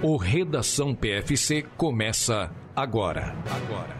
O Redação PFC começa agora. Agora.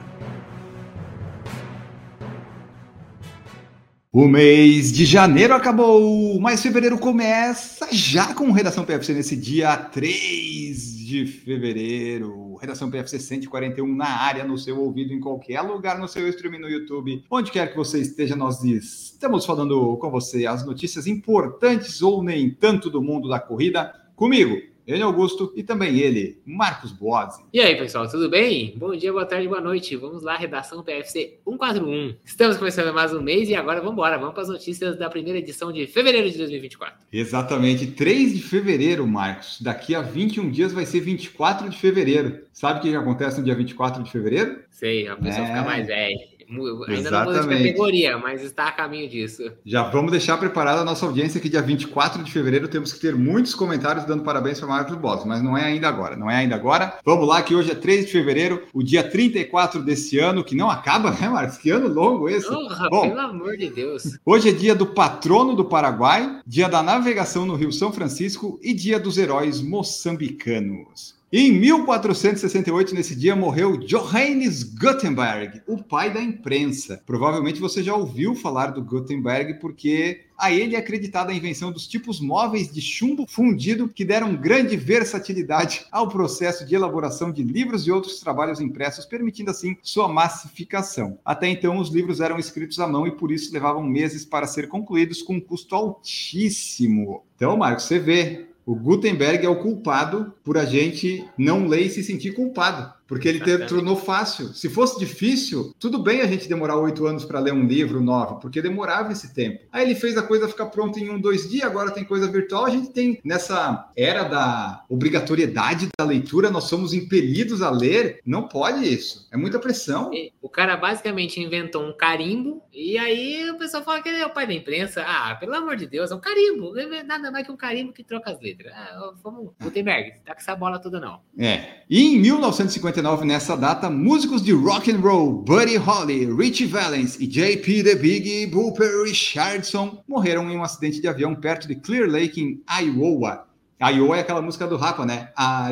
O mês de janeiro acabou, mas fevereiro começa já com Redação PFC nesse dia 3 de fevereiro. Redação PFC 141 na área, no seu ouvido, em qualquer lugar, no seu streaming no YouTube, onde quer que você esteja, nós estamos falando com você as notícias importantes ou nem tanto do mundo da corrida. Comigo, ele Augusto e também ele, Marcos Boazzi. E aí, pessoal, tudo bem? Bom dia, boa tarde, boa noite. Vamos lá, redação PFC 141. Estamos começando mais um mês e agora vamos embora. Vamos para as notícias da primeira edição de fevereiro de 2024. Exatamente, 3 de fevereiro, Marcos. Daqui a 21 dias vai ser 24 de fevereiro. Sabe o que acontece no dia 24 de fevereiro? Sei, a pessoa é... fica mais velha. Ainda Exatamente. não mudou de categoria, mas está a caminho disso. Já vamos deixar preparada a nossa audiência que dia 24 de fevereiro temos que ter muitos comentários dando parabéns para Marcos Boss, mas não é ainda agora, não é ainda agora. Vamos lá que hoje é 3 de fevereiro, o dia 34 desse ano, que não acaba, né, Marcos? Que ano longo esse. Porra, Bom, pelo amor de Deus. Hoje é dia do patrono do Paraguai, dia da navegação no Rio São Francisco e dia dos heróis moçambicanos. Em 1468, nesse dia, morreu Johannes Gutenberg, o pai da imprensa. Provavelmente você já ouviu falar do Gutenberg, porque a ele é acreditada a invenção dos tipos móveis de chumbo fundido que deram grande versatilidade ao processo de elaboração de livros e outros trabalhos impressos, permitindo assim sua massificação. Até então, os livros eram escritos à mão e por isso levavam meses para ser concluídos com um custo altíssimo. Então, Marcos, você vê, o Gutenberg é o culpado por a gente não ler e se sentir culpado. Porque ele te, tornou fácil. Se fosse difícil, tudo bem a gente demorar oito anos para ler um livro, nove, porque demorava esse tempo. Aí ele fez a coisa ficar pronta em um, dois dias, agora tem coisa virtual. A gente tem, nessa era da obrigatoriedade da leitura, nós somos impelidos a ler. Não pode isso. É muita pressão. O cara basicamente inventou um carimbo, e aí o pessoal fala que ele é o pai da imprensa. Ah, pelo amor de Deus, é um carimbo. Nada mais que um carimbo que troca as letras. Ah, vamos, Gutenberg, tá com essa bola toda não. É. E em 1950 nessa data, músicos de rock and roll Buddy Holly, Richie Valens e JP The Big Booper Richardson morreram em um acidente de avião perto de Clear Lake, em Iowa. Iowa é aquela música do Rafa, né?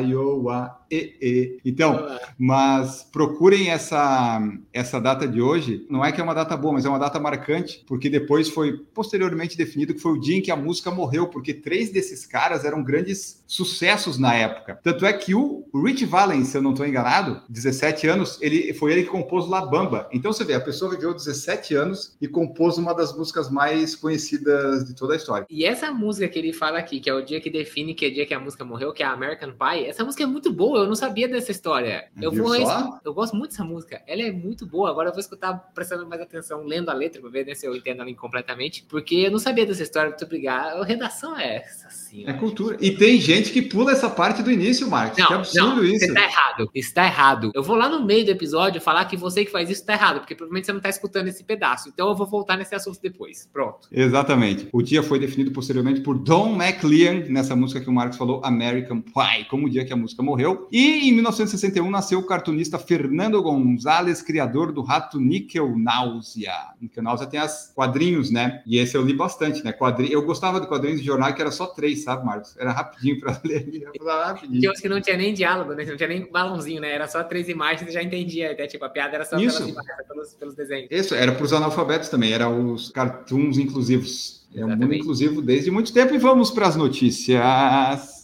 Iowa, e, e. Então, mas procurem essa, essa data de hoje. Não é que é uma data boa, mas é uma data marcante, porque depois foi posteriormente definido que foi o dia em que a música morreu, porque três desses caras eram grandes sucessos na época. Tanto é que o Rich Valens, se eu não estou enganado, 17 anos, ele foi ele que compôs La Bamba. Então você vê, a pessoa viveu 17 anos e compôs uma das músicas mais conhecidas de toda a história. E essa música que ele fala aqui, que é o dia que define que é o dia que a música morreu, que é a American Pie, essa música é muito boa eu não sabia dessa história. Eu vou eu gosto muito dessa música. Ela é muito boa. Agora eu vou escutar prestando mais atenção, lendo a letra para ver né, se eu entendo ela completamente, porque eu não sabia dessa história. Muito obrigado. A redação é essa, assim. É cultura. E tem gente que pula essa parte do início, Marcos. Não, que absurdo não, isso. Está errado. Está errado. Eu vou lá no meio do episódio falar que você que faz isso está errado, porque provavelmente você não está escutando esse pedaço. Então eu vou voltar nesse assunto depois. Pronto. Exatamente. O dia foi definido posteriormente por Don McLean nessa música que o Marcos falou, American Pie, como o dia que a música morreu. E em 1961 nasceu o cartunista Fernando Gonzalez, criador do rato Níquel Náusea. Níquel Náusea tem as quadrinhos, né? E esse eu li bastante, né? Quadrinho. Eu gostava de quadrinhos de jornal que era só três, sabe, Marcos? Era rapidinho para ler. Rapidinho. Tinha uns que não tinha nem diálogo, né? Não tinha nem balãozinho, né? Era só três imagens e já entendia. Até, tipo, a piada era só Isso. Pelas, pelos, pelos desenhos. Isso, era para os analfabetos também. Era os cartoons inclusivos. É um mundo inclusivo desde muito tempo. E vamos para as notícias.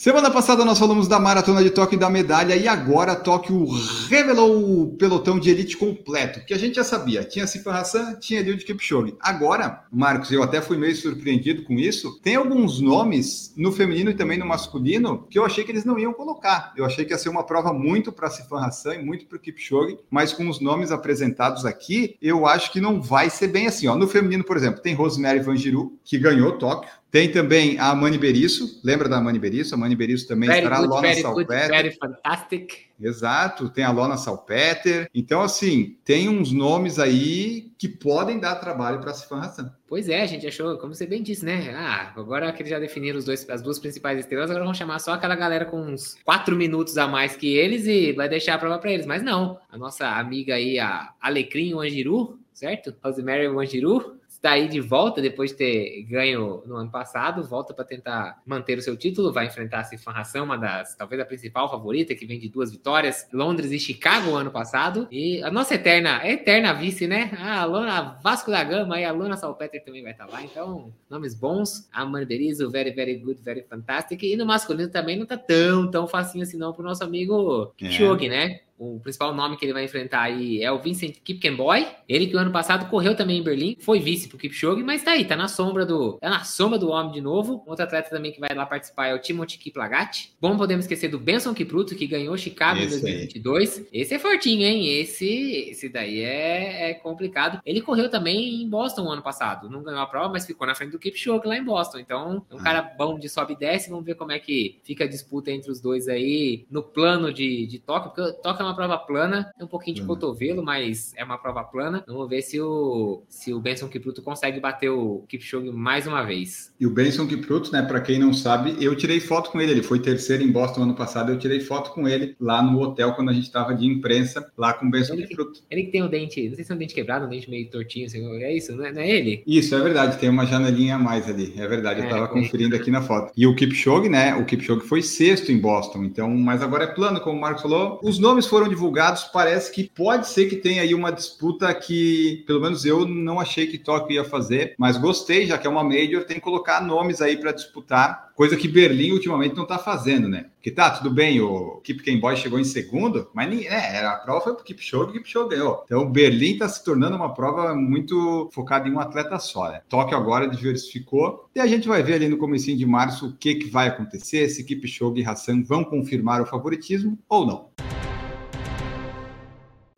Semana passada nós falamos da maratona de Tóquio e da medalha e agora Tóquio revelou o pelotão de elite completo, que a gente já sabia. Tinha Sifan Hassan, tinha Eliud Kipchoge. Agora, Marcos, eu até fui meio surpreendido com isso, tem alguns nomes no feminino e também no masculino que eu achei que eles não iam colocar. Eu achei que ia ser uma prova muito para Sifan Hassan e muito para o Kipchoge, mas com os nomes apresentados aqui, eu acho que não vai ser bem assim. Ó. No feminino, por exemplo, tem Rosemary Van Giru, que ganhou Tóquio, tem também a Mani Berisso, lembra da Mani Berisso? A Mani Berisso também very estará good, Lona very Salpeter. Good, very fantastic. Exato, tem a Lona Salpeter. Então, assim, tem uns nomes aí que podem dar trabalho para a Sifan Hassan. Pois é, a gente achou, como você bem disse, né? Ah, agora que eles já definiram os dois, as duas principais estrelas, agora vão chamar só aquela galera com uns quatro minutos a mais que eles e vai deixar a prova para eles. Mas não, a nossa amiga aí, a Alecrim Wangiru, certo? Rosemary Wangiru, está aí de volta depois de ter ganho no ano passado, volta para tentar manter o seu título, vai enfrentar a Sifan Hassan, uma das, talvez a principal favorita, que vem de duas vitórias, Londres e Chicago ano passado, e a nossa eterna, eterna vice, né? A Lona Vasco da Gama e a Luna Salpeter também vai estar lá, então, nomes bons, a Manberizo, very, very good, very fantastic, e no masculino também não tá tão, tão facinho assim não pro nosso amigo é. né? O principal nome que ele vai enfrentar aí é o Vincent Kipkenboy. Ele que o ano passado correu também em Berlim, foi vice pro Kipchoge, mas tá aí, tá na sombra do, tá na sombra do homem de novo. Outro atleta também que vai lá participar é o Timothy Kiplagat. Bom, podemos esquecer do Benson Kipruto, que ganhou Chicago esse em 2022. Aí. Esse é fortinho, hein? Esse, esse daí é, é complicado. Ele correu também em Boston o ano passado. Não ganhou a prova, mas ficou na frente do Kipchoge lá em Boston. Então, é um ah. cara bom de sobe e desce. Vamos ver como é que fica a disputa entre os dois aí no plano de, de Tóquio, porque Tóquio é uma prova plana, tem um pouquinho de cotovelo, mas é uma prova plana. Vamos ver se o, se o Benson Kipruto consegue bater o Kipchoge mais uma vez. E o Benson Kipruto, né, para quem não sabe, eu tirei foto com ele, ele foi terceiro em Boston ano passado, eu tirei foto com ele lá no hotel quando a gente estava de imprensa, lá com o Benson ele Kipruto. Que, ele que tem o dente, não sei se é um dente quebrado, um dente meio tortinho, assim, é isso, não é, não é, ele? Isso, é verdade, tem uma janelinha a mais ali, é verdade, eu estava é, conferindo aqui na foto. E o Kipchoge, né, o Kipchoge foi sexto em Boston, então, mas agora é plano, como o Marcos falou, os nomes foram divulgados divulgados, parece que pode ser que tenha aí uma disputa que, pelo menos eu não achei que Tóquio ia fazer, mas gostei, já que é uma Major, tem que colocar nomes aí para disputar, coisa que Berlim ultimamente não está fazendo, né? Que tá, tudo bem, o Kip Boy chegou em segundo, mas né, a prova foi pro Kipchoge, o Kipchoge ganhou. Então, Berlim está se tornando uma prova muito focada em um atleta só, né? Tóquio agora diversificou, e a gente vai ver ali no comecinho de março o que, que vai acontecer, se Kipchoge e Hassan vão confirmar o favoritismo ou não.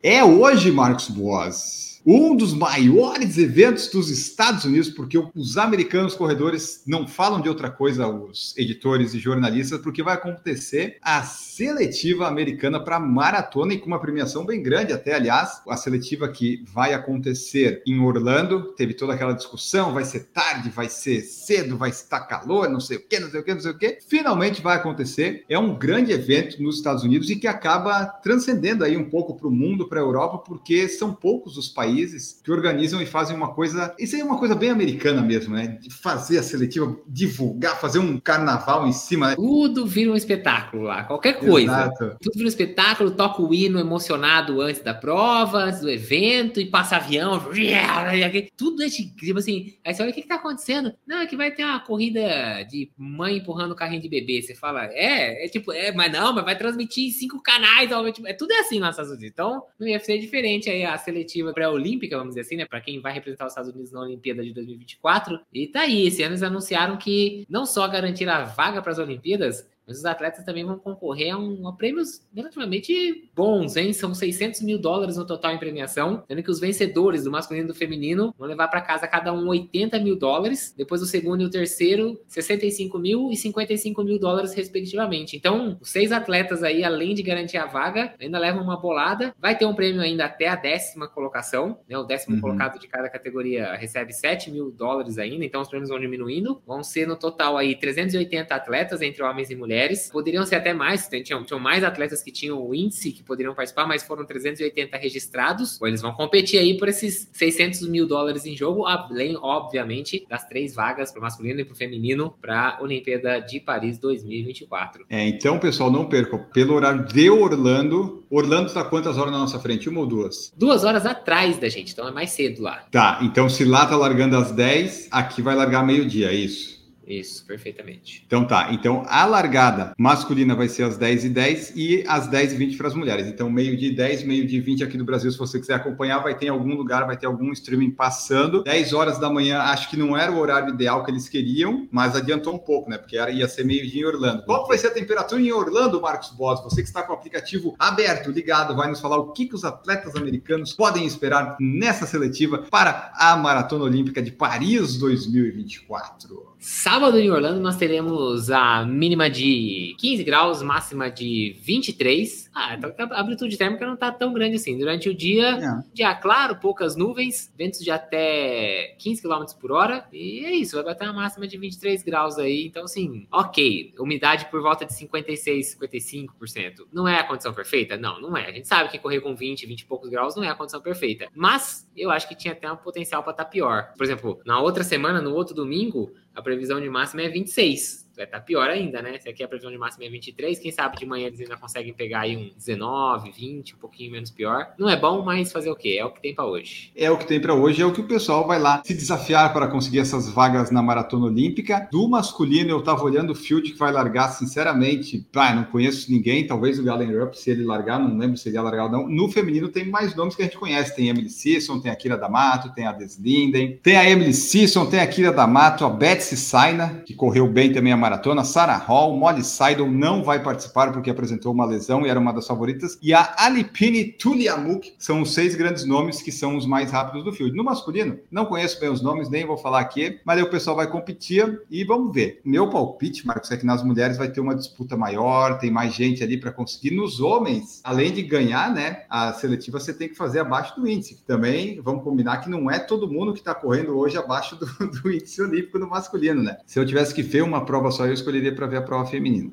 É hoje, Marcos Boas um dos maiores eventos dos Estados Unidos, porque os americanos corredores não falam de outra coisa, os editores e jornalistas, porque vai acontecer a seletiva americana para maratona e com uma premiação bem grande, até aliás, a seletiva que vai acontecer em Orlando, teve toda aquela discussão, vai ser tarde, vai ser cedo, vai estar calor, não sei o que, não sei o que, não sei o que. Finalmente vai acontecer. É um grande evento nos Estados Unidos e que acaba transcendendo aí um pouco para o mundo, para a Europa, porque são poucos os países países que organizam e fazem uma coisa. Isso aí é uma coisa bem americana mesmo, né? De fazer a seletiva, divulgar, fazer um carnaval em cima. Né? Tudo vira um espetáculo lá, qualquer coisa. Exato. Tudo vira um espetáculo, toca o hino emocionado antes da prova, antes do evento, e passa avião. Tudo é tipo assim. Aí você olha o que, que tá acontecendo? Não, é que vai ter uma corrida de mãe empurrando o carrinho de bebê. Você fala, é, é tipo, é, mas não, mas vai transmitir em cinco canais. É tudo é assim lá nos Estados Unidos. Então, no UFC é diferente aí a seletiva pré-olímpica olímpica, vamos dizer assim, né? Para quem vai representar os Estados Unidos na Olimpíada de 2024. E tá aí, esse ano eles anunciaram que não só garantiram a vaga para as Olimpíadas, mas os atletas também vão concorrer a, um, a prêmios relativamente bons, hein? São 600 mil dólares no total em premiação, sendo que os vencedores do masculino e do feminino vão levar para casa cada um 80 mil dólares, depois o segundo e o terceiro 65 mil e 55 mil dólares respectivamente. Então, os seis atletas aí, além de garantir a vaga, ainda levam uma bolada. Vai ter um prêmio ainda até a décima colocação, né? O décimo uhum. colocado de cada categoria recebe 7 mil dólares ainda, então os prêmios vão diminuindo. Vão ser no total aí 380 atletas entre homens e mulheres mulheres. Poderiam ser até mais, tinham, tinham mais atletas que tinham o índice que poderiam participar, mas foram 380 registrados. Eles vão competir aí por esses 600 mil dólares em jogo, além, obviamente, das três vagas para o masculino e para o feminino para a Olimpíada de Paris 2024. É, então, pessoal, não percam. Pelo horário de Orlando, Orlando está quantas horas na nossa frente? Uma ou duas? Duas horas atrás da gente, então é mais cedo lá. Tá, então se lá tá largando às 10, aqui vai largar meio-dia, é isso? Isso, perfeitamente. Então tá. Então a largada masculina vai ser às 10 e 10 e às 10 e 20 para as mulheres. Então meio de 10, meio de 20 aqui do Brasil, se você quiser acompanhar, vai ter em algum lugar, vai ter algum streaming passando. 10 horas da manhã, acho que não era o horário ideal que eles queriam, mas adiantou um pouco, né? Porque era, ia ser meio dia em Orlando. Qual vai ser a temperatura em Orlando, Marcos Boss? Você que está com o aplicativo aberto, ligado, vai nos falar o que, que os atletas americanos podem esperar nessa seletiva para a Maratona Olímpica de Paris 2024. Sábado em Orlando nós teremos a mínima de 15 graus, máxima de 23. Ah, então a amplitude térmica não está tão grande assim. Durante o dia, é. dia claro, poucas nuvens, ventos de até 15 km por hora. E é isso, vai bater uma máxima de 23 graus aí. Então, assim, ok. Umidade por volta de 56, 55%. Não é a condição perfeita? Não, não é. A gente sabe que correr com 20, 20 e poucos graus não é a condição perfeita. Mas eu acho que tinha até um potencial para estar tá pior. Por exemplo, na outra semana, no outro domingo, a previsão de máxima é 26 vai estar tá pior ainda, né? Se aqui a previsão de máxima é 23, quem sabe de manhã eles ainda conseguem pegar aí um 19, 20, um pouquinho menos pior. Não é bom, mas fazer o quê? É o que tem para hoje. É o que tem para hoje, é o que o pessoal vai lá se desafiar para conseguir essas vagas na maratona olímpica. Do masculino, eu tava olhando o field que vai largar, sinceramente, ah, não conheço ninguém, talvez o Galen Rupp, se ele largar, não lembro se ele ia largar ou não. No feminino tem mais nomes que a gente conhece, tem Emily Sisson, tem a Kira D'Amato, tem a Deslinden, tem a Emily Sisson, tem a Kira D'Amato, a Betsy Saina, que correu bem também a maratona, Sarah Hall, Molly Seidel não vai participar porque apresentou uma lesão e era uma das favoritas, e a Alipine Tuliamuk, são os seis grandes nomes que são os mais rápidos do field. No masculino, não conheço bem os nomes, nem vou falar aqui, mas aí o pessoal vai competir e vamos ver. Meu palpite, Marcos, é que nas mulheres vai ter uma disputa maior, tem mais gente ali para conseguir. Nos homens, além de ganhar, né, a seletiva você tem que fazer abaixo do índice, também vamos combinar que não é todo mundo que está correndo hoje abaixo do, do índice olímpico no masculino, né? Se eu tivesse que ver uma prova só, eu escolheria para ver a prova feminina.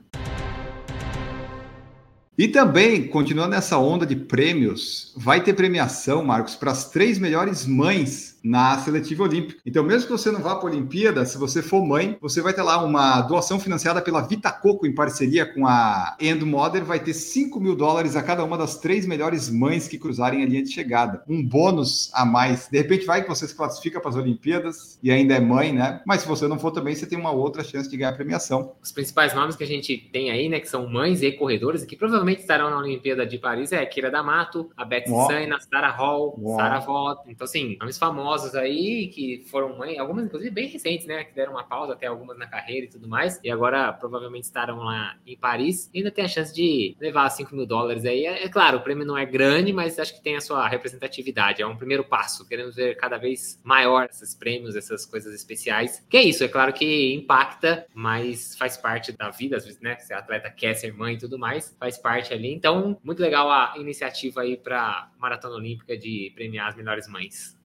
E também, continuando nessa onda de prêmios, vai ter premiação, Marcos, para as três melhores mães na seletiva olímpica. Então, mesmo que você não vá para a Olimpíada, se você for mãe, você vai ter lá uma doação financiada pela Vitacoco em parceria com a End Mother, vai ter 5 mil dólares a cada uma das três melhores mães que cruzarem a linha de chegada. Um bônus a mais. De repente vai que você se classifica para as Olimpíadas e ainda é mãe, né? Mas se você não for também, você tem uma outra chance de ganhar a premiação. Os principais nomes que a gente tem aí, né, que são mães e corredores, e que provavelmente estarão na Olimpíada de Paris, é a Kira D'Amato, a Betsy oh. Saina, Sarah Hall. Sarah Vaught. Então, assim, nomes famosos famosos aí, que foram mãe, algumas inclusive bem recentes, né? Que deram uma pausa até algumas na carreira e tudo mais. E agora provavelmente estarão lá em Paris. E ainda tem a chance de levar 5 mil dólares aí. É, é, claro, o prêmio não é grande, mas acho que tem a sua representatividade. É um primeiro passo. Queremos ver cada vez maior esses prêmios, essas coisas especiais. Que é isso, é claro que impacta, mas faz parte da vida, às vezes, né? Se atleta quer ser mãe e tudo mais, faz parte ali. Então, muito legal a iniciativa aí para Maratona Olímpica de premiar as melhores mães.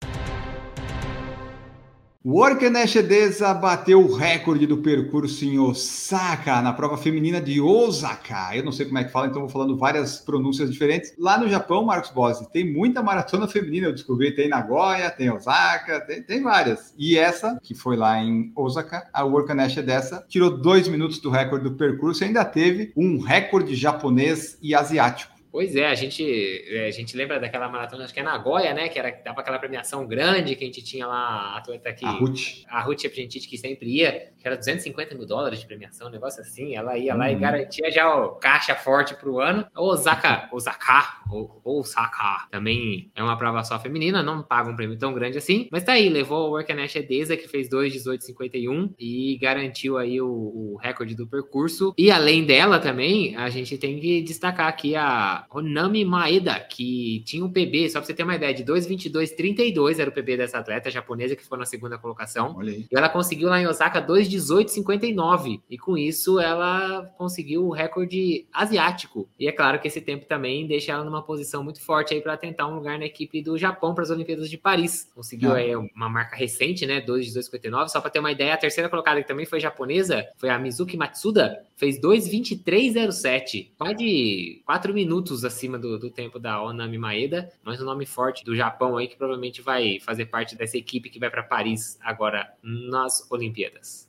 O Orkenesh Edesa bateu o recorde do percurso em Osaka, na prova feminina de Osaka. Eu não sei como é que fala, então vou falando várias pronúncias diferentes. Lá no Japão, Marcos Bossi, tem muita maratona feminina, eu descobri. Tem Nagoya, tem Osaka, tem, tem várias. E essa, que foi lá em Osaka, a Orkenesh Edesa, tirou dois minutos do recorde do percurso e ainda teve um recorde japonês e asiático. Pois é, a gente, é, a gente lembra daquela maratona, acho que é Nagoya, né? Que era, dava aquela premiação grande que a gente tinha lá, a atleta que. A Ruth. A Ruth Apprentice que sempre ia, que era 250 mil dólares de premiação, um negócio assim. Ela ia uhum. lá e uhum. garantia já o caixa forte pro ano. O Osaka, Osaka, ou Osaka, também é uma prova só feminina, não paga um prêmio tão grande assim. Mas tá aí, levou o Workanesh Edesa, que fez 2,1851 e garantiu aí o, o recorde do percurso. E além dela também, a gente tem que destacar aqui a Ronami Maeda, que tinha um PB, só pra você ter uma ideia, de 2,22,32 era o PB dessa atleta japonesa que ficou na segunda colocação. E ela conseguiu lá em Osaka 2,18,59. E com isso ela conseguiu o recorde asiático. E é claro que esse tempo também deixa ela numa posição muito forte aí para tentar um lugar na equipe do Japão para as Olimpíadas de Paris. Conseguiu ah. aí uma marca recente, né? 2,18,59. Só para ter uma ideia, a terceira colocada que também foi japonesa foi a Mizuki Matsuda, fez 2,23,07. Quase 4 minutos minutos acima do, do tempo da Onami Maeda, mas um nome forte do Japão aí que provavelmente vai fazer parte dessa equipe que vai para Paris agora nas Olimpíadas.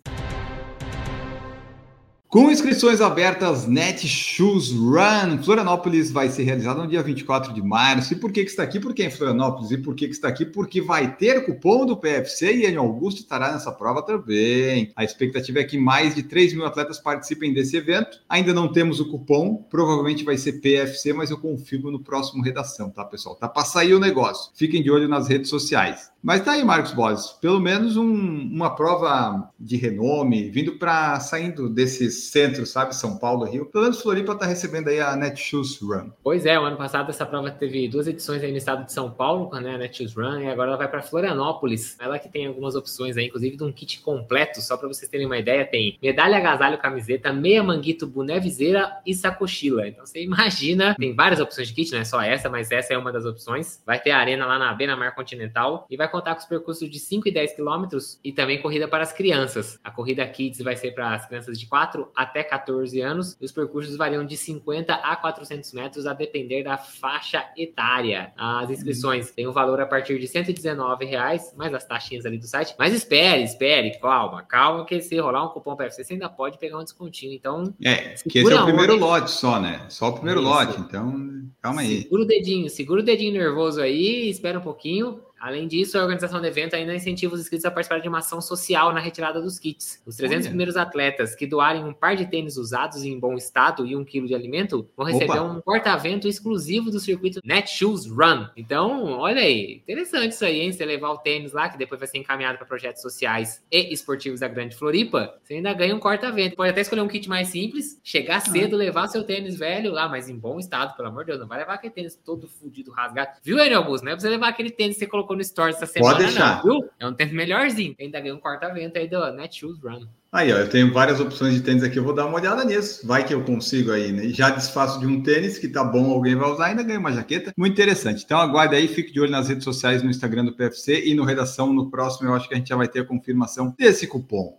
Com inscrições abertas, Netshoes Run Florianópolis vai ser realizado no dia 24 de março. E por que, que está aqui? Por que em Florianópolis? E por que, que está aqui? Porque vai ter cupom do PFC e em Augusto estará nessa prova também. A expectativa é que mais de 3 mil atletas participem desse evento. Ainda não temos o cupom, provavelmente vai ser PFC, mas eu confirmo no próximo redação, tá, pessoal? Tá para sair o negócio. Fiquem de olho nas redes sociais. Mas tá aí, Marcos Bodes, pelo menos um, uma prova de renome, vindo para saindo desses centro, sabe? São Paulo, Rio. Pelo menos Floripa está recebendo aí a Netshoes Run. Pois é, o ano passado essa prova teve duas edições aí no estado de São Paulo, né? A Netshoes Run, e agora ela vai para Florianópolis. Ela que tem algumas opções aí, inclusive de um kit completo, só para vocês terem uma ideia, tem medalha, agasalho, camiseta, meia manguito, boné, viseira e sacochila. Então você imagina, tem várias opções de kit, não é só essa, mas essa é uma das opções. Vai ter arena lá na Beira Mar Continental e vai contar com os percursos de 5 e 10 quilômetros e também corrida para as crianças. A corrida Kids vai ser para as crianças de 4 até 14 anos e os percursos variam de 50 a 400 metros a depender da faixa etária. As inscrições têm um valor a partir de 119 reais, mais as taxinhas ali do site. Mas espere, espere, calma, calma que se rolar um cupom PFC você ainda pode pegar um descontinho. Então, é, que esse é o primeiro lote só, né? Só o primeiro Isso. lote, então calma aí. Segura o dedinho, segura o dedinho nervoso aí, espera um pouquinho. Além disso, a organização do evento ainda incentiva os inscritos a participar de uma ação social na retirada dos kits. Os 300 Olha. primeiros atletas que doarem um par de tênis usados em bom estado e um quilo de alimento vão receber Opa. um porta-vento exclusivo do circuito Netshoes Run. Então, olha aí, interessante isso aí, hein? Você levar o tênis lá, que depois vai ser encaminhado para projetos sociais e esportivos da Grande Floripa, você ainda ganha um porta-vento. Pode até escolher um kit mais simples, chegar ah. cedo, levar seu tênis velho lá, mas em bom estado, pelo amor de Deus. Não vai levar aquele tênis todo fudido, rasgado. Viu, Enio Augusto? Não é pra você levar aquele tênis que você colocou colocou no Stories essa semana, Pode deixar. Não, viu? É um tênis melhorzinho. Ainda ganhou um corta-vento aí do Netshoes Run. Aí, ó, eu tenho várias opções de tênis aqui, eu vou dar uma olhada nisso. Vai que eu consigo aí, né? Já desfaço de um tênis que tá bom, alguém vai usar, ainda ganho uma jaqueta. Muito interessante. Então aguarde aí, fique de olho nas redes sociais, no Instagram do PFC e no Redação. No próximo, eu acho que a gente já vai ter a confirmação desse cupom.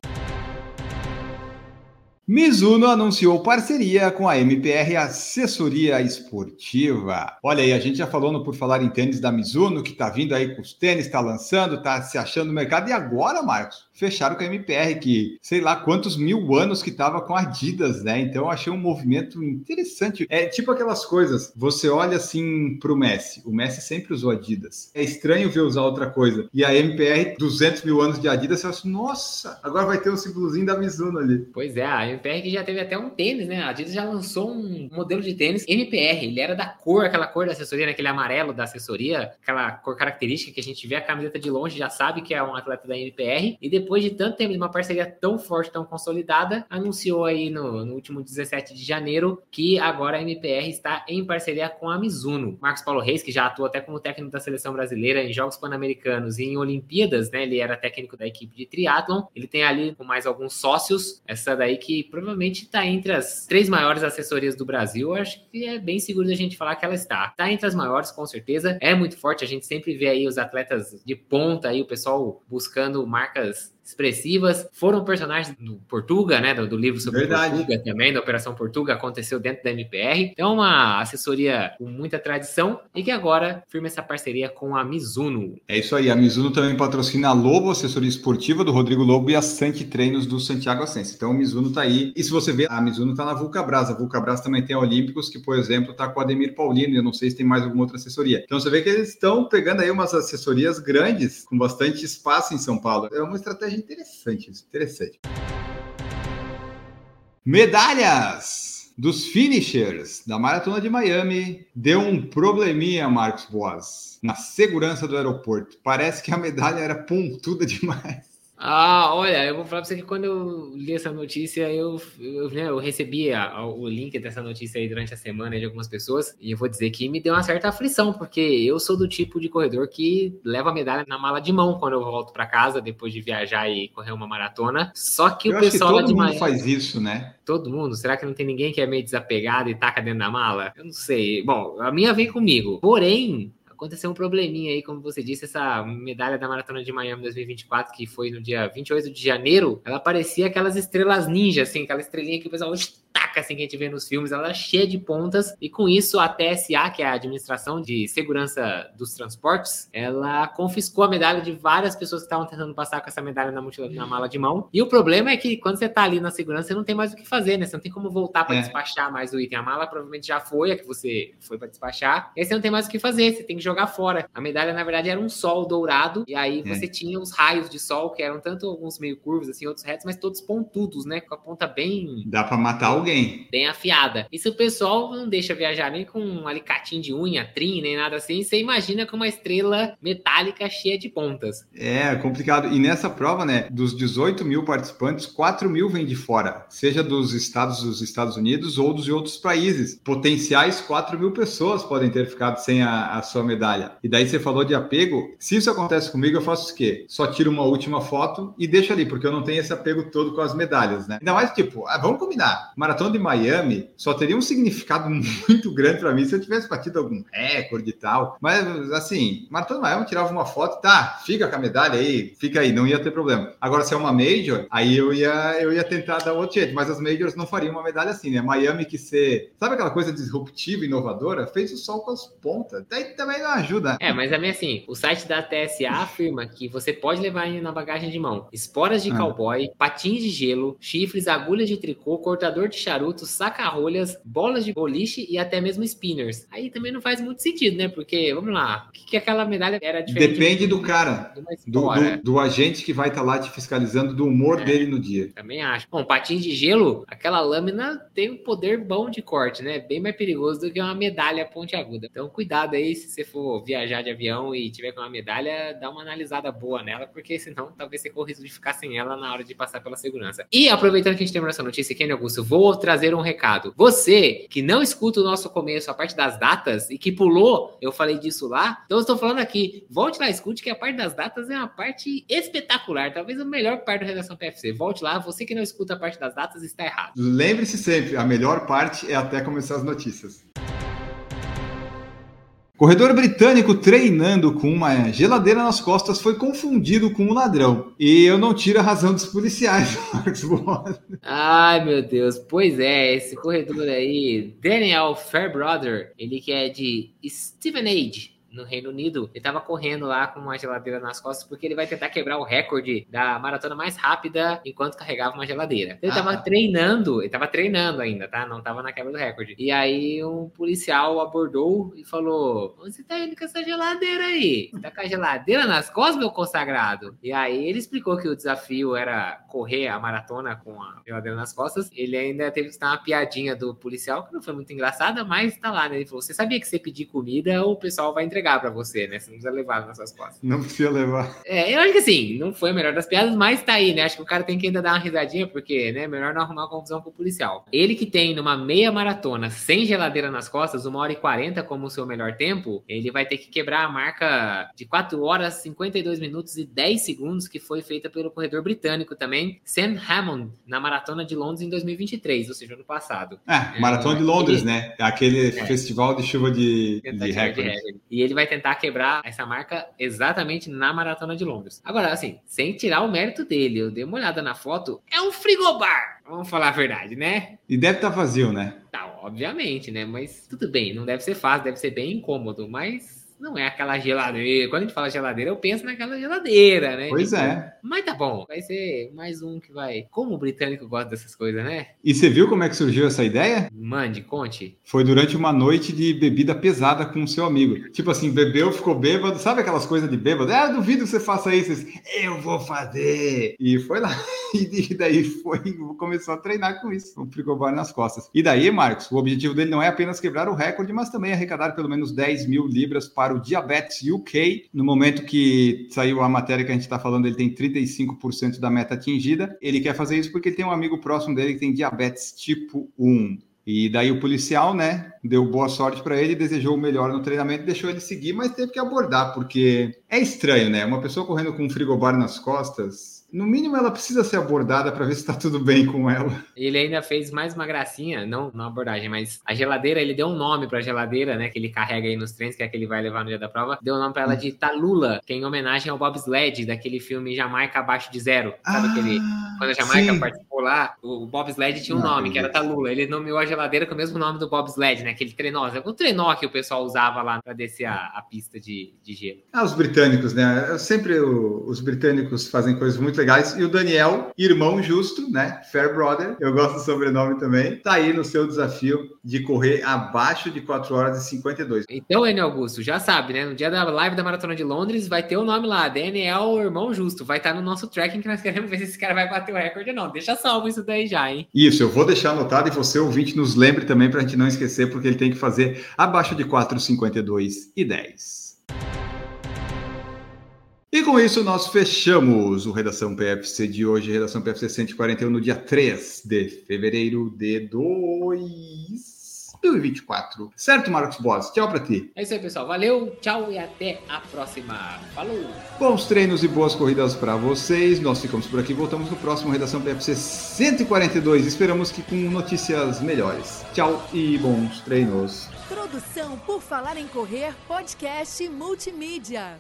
Mizuno anunciou parceria com a MPR Assessoria Esportiva. Olha aí, a gente já falou no Por Falar em Tênis da Mizuno, que tá vindo aí com os tênis, tá lançando, tá se achando no mercado. E agora, Marcos, fecharam com a MPR, que sei lá quantos mil anos que tava com a Adidas, né? Então achei um movimento interessante. É tipo aquelas coisas, você olha assim pro Messi, o Messi sempre usou Adidas. É estranho ver usar outra coisa. E a MPR, 200 mil anos de Adidas, você acha, nossa, agora vai ter um símbolozinho da Mizuno ali. Pois é, a MPR que já teve até um tênis, né? A Adidas já lançou um modelo de tênis MPR. Ele era da cor, aquela cor da assessoria, né? aquele amarelo da assessoria, aquela cor característica que a gente vê a camiseta de longe, já sabe que é um atleta da MPR. E depois de tanto tempo de uma parceria tão forte, tão consolidada, anunciou aí no, no último 17 de janeiro que agora a MPR está em parceria com a Mizuno. Marcos Paulo Reis, que já atuou até como técnico da seleção brasileira em Jogos Pan-Americanos e em Olimpíadas, né? Ele era técnico da equipe de triatlon. Ele tem ali com mais alguns sócios, essa daí que provavelmente está entre as três maiores assessorias do Brasil. Acho que é bem seguro da gente falar que ela está. Está entre as maiores, com certeza. É muito forte. A gente sempre vê aí os atletas de ponta aí, o pessoal buscando marcas expressivas. Foram personagens do Portuga, né? Do, do livro sobre Verdade. Portuga também, da Operação Portuga, aconteceu dentro da MPR. Então, uma assessoria com muita tradição e que agora firma essa parceria com a Mizuno. É isso aí. A Mizuno também patrocina a Lobo, assessoria esportiva do Rodrigo Lobo e a Santi Treinos do Santiago Ascenso. Então, o Mizuno tá aí. E se você ver, a Mizuno tá na Vulcabras. A Vulcabras também tem a Olímpicos, que, por exemplo, tá com o Ademir Paulino. Eu não sei se tem mais alguma outra assessoria. Então, você vê que eles estão pegando aí umas assessorias grandes, com bastante espaço em São Paulo. É uma estratégia interessante isso, interessante. Medalhas dos finishers da Maratona de Miami deu um probleminha, Marcos Boas, na segurança do aeroporto. Parece que a medalha era pontuda demais. Ah, olha, eu vou falar pra você que quando eu li essa notícia, eu, eu, né, eu recebi a, o link dessa notícia aí durante a semana de algumas pessoas, e eu vou dizer que me deu uma certa aflição, porque eu sou do tipo de corredor que leva a medalha na mala de mão quando eu volto para casa, depois de viajar e correr uma maratona. Só que eu o pessoal que todo mundo Miami, faz isso, né? Todo mundo? Será que não tem ninguém que é meio desapegado e taca dentro da mala? Eu não sei. Bom, a minha vem comigo. Porém, aconteceu um probleminha aí, como você disse, essa medalha da Maratona de Miami 2024, que foi no dia 28 de janeiro, ela parecia aquelas estrelas ninja, assim, aquela estrelinha que o pessoal assim, que a gente vê nos filmes, ela é cheia de pontas, e com isso a TSA, que é a Administração de Segurança dos Transportes, ela confiscou a medalha de várias pessoas que estavam tentando passar com essa medalha na mochila, na mala de mão, e o problema é que quando você tá ali na segurança, você não tem mais o que fazer, né? Você não tem como voltar para é. despachar mais o item. A mala provavelmente já foi, a que você foi para despachar, e aí você não tem mais o que fazer, você tem que jogar fora. A medalha, na verdade, era um sol dourado, e aí é. você tinha os raios de sol, que eram tanto alguns meio curvos, assim, outros retos, mas todos pontudos, né? Com a ponta bem. Dá para matar alguém. Bem. Afiada. E se o pessoal não deixa viajar nem com um alicatinho de unha, trim, nem nada assim, você imagina com uma estrela metálica cheia de pontas. É, complicado. E nessa prova, né, dos 18 mil participantes, 4 mil vêm de fora, seja dos estados dos Estados Unidos ou dos outros países. Potenciais 4 mil pessoas podem ter ficado sem a, a sua medalha. E daí você falou de apego. Se isso acontece comigo, eu faço o quê? Só tiro uma última foto e deixo ali, porque eu não tenho esse apego todo com as medalhas, né? Ainda mais, tipo, ah, vamos combinar. Maratona de Miami só teria um significado muito grande para mim se eu tivesse batido algum recorde e tal. Mas, assim, Maratona de Miami, tirava uma foto, tá, fica com a medalha aí, fica aí, não ia ter problema. Agora, se é uma Major, aí eu ia, eu ia tentar dar outro jeito, mas as Majors não fariam uma medalha assim, né? Miami que ser, sabe aquela coisa disruptiva, inovadora? Fez o sol com as pontas. Daí também não ajuda. É, mas é meio assim, o site da TSA afirma que você pode levar na bagagem de mão esporas de ah. cowboy, patins de gelo, chifres, agulhas de tricô, cortador de charutos, saca-rolhas, bolas de boliche e até mesmo spinners. Aí também não faz muito sentido, né? Porque, vamos lá, o que, que aquela medalha era diferente? Depende do cara, do, do, do, agente que vai estar tá lá te fiscalizando, do humor é, dele no dia. Também acho. Bom, patins de gelo, aquela lâmina tem um poder bom de corte, né? Bem mais perigoso do que uma medalha pontiaguda. Então, cuidado aí se você for viajar de avião e tiver com uma medalha, dá uma analisada boa nela, porque senão talvez você corra risco de ficar sem ela na hora de passar pela segurança. E aproveitando que a gente tem essa notícia, Kenny Augusto, vou trazer um recado. Você que não escuta o nosso começo, a parte das datas, e que pulou, eu falei disso lá, então eu estou falando aqui, volte lá, escute que a parte das datas é uma parte espetacular, talvez a melhor parte da redação PFC. Volte lá, você que não escuta a parte das datas está errado. Lembre-se sempre, a melhor parte é até começar as notícias. Corredor britânico treinando com uma geladeira nas costas foi confundido com um ladrão. E eu não tiro a razão dos policiais, Marcos Ai, meu Deus. Pois é, esse corredor aí, Daniel Fairbrother, ele que é de Stevenage, no Reino Unido, ele tava correndo lá com uma geladeira nas costas porque ele vai tentar quebrar o recorde da maratona mais rápida enquanto carregava uma geladeira. Ele ah. tava treinando, ele tava treinando ainda, tá? Não tava na quebra do recorde. E aí um policial abordou e falou: Onde você tá indo com essa geladeira aí? Você tá com a geladeira nas costas, meu consagrado? E aí ele explicou que o desafio era correr a maratona com a geladeira nas costas. Ele ainda teve que dar uma piadinha do policial, que não foi muito engraçada, mas tá lá, né? Ele falou: Você sabia que você pedir comida, o pessoal vai entregar entregar para você, né? Você não precisa levar nas suas costas. Não precisa levar. É, eu acho que assim, não foi a melhor das piadas, mas tá aí, né? Acho que o cara tem que ainda dar uma risadinha, porque, né, melhor não arrumar confusão com o policial. Ele que tem numa meia maratona sem geladeira nas costas, uma hora e 40 como o seu melhor tempo, ele vai ter que quebrar a marca de 4 horas, 52 minutos e 10 segundos que foi feita pelo corredor britânico também, Sam Hammond, na maratona de Londres em 2023, ou seja, ano passado. É, maratona é, de Londres, ele... né? Aquele é. festival de chuva de, de recorde. E ele vai tentar quebrar essa marca exatamente na Maratona de Londres. Agora, assim, sem tirar o mérito dele, eu dei uma olhada na foto, é um frigobar. Vamos falar a verdade, né? E deve estar tá vazio, né? Tá, obviamente, né? Mas tudo bem, não deve ser fácil, deve ser bem incômodo, mas não é aquela geladeira. Quando a gente fala geladeira, eu penso naquela geladeira, né? Pois tipo, é. Mas tá bom, vai ser mais um que vai. Como o britânico gosta dessas coisas, né? E você viu como é que surgiu essa ideia? Mande, conte. Foi durante uma noite de bebida pesada com o seu amigo. Tipo assim, bebeu, ficou bêbado. Sabe aquelas coisas de bêbado? Ah, duvido que você faça isso. Eu vou fazer. E foi lá. E daí foi, começou a treinar com isso, o frigobar nas costas. E daí, Marcos, o objetivo dele não é apenas quebrar o recorde, mas também arrecadar pelo menos 10 mil libras para o Diabetes UK. No momento que saiu a matéria que a gente está falando, ele tem 35% da meta atingida. Ele quer fazer isso porque tem um amigo próximo dele que tem diabetes tipo 1. E daí o policial, né, deu boa sorte para ele, desejou o melhor no treinamento, deixou ele seguir, mas teve que abordar, porque é estranho, né? Uma pessoa correndo com um frigobar nas costas, no mínimo ela precisa ser abordada para ver se está tudo bem com ela. Ele ainda fez mais uma gracinha, não na abordagem, mas a geladeira, ele deu um nome para a geladeira, né, que ele carrega aí nos trens, que é que ele vai levar no dia da prova, deu o um nome para ela de Talula, que é em homenagem ao Bob Sled, daquele filme Jamaica Abaixo de Zero. Sabe ah, aquele. Quando a Jamaica sim. participou lá, o Bob Sled tinha um não, nome, que era Talula. Ele nomeou a geladeira com o mesmo nome do Bob Sled, né? Aquele trenó. O trenó que o pessoal usava lá para descer a, a, pista de, de gelo. Ah, os britânicos, né? Sempre o, os britânicos fazem coisas muito legais. E o Daniel, irmão justo, né? Fair Brother, eu gosto do sobrenome também, tá aí no seu desafio de correr abaixo de 4 horas e 52. Então, Enio Augusto, já sabe, né? No dia da live da Maratona de Londres, vai ter o nome lá, Daniel, irmão justo. Vai estar tá no nosso tracking que nós queremos ver se esse cara vai bater o recorde ou não. Deixa só salvo isso daí já, hein? Isso, eu vou deixar anotado e você, ouvinte, nos lembre também para a gente não esquecer, porque ele tem que fazer abaixo de 4,52 e 10. E com isso nós fechamos o Redação PFC de hoje, Redação PFC 141, no dia 3 de fevereiro de 2024. Certo, Marcos Boss? Tchau pra ti. É isso aí, pessoal. Valeu, tchau e até a próxima. Falou! Bons treinos e boas corridas para vocês. Nós ficamos por aqui. Voltamos no próximo Redação PFC 142. Esperamos que com notícias melhores. Tchau e bons treinos. Produção por Falar em Correr, podcast multimídia.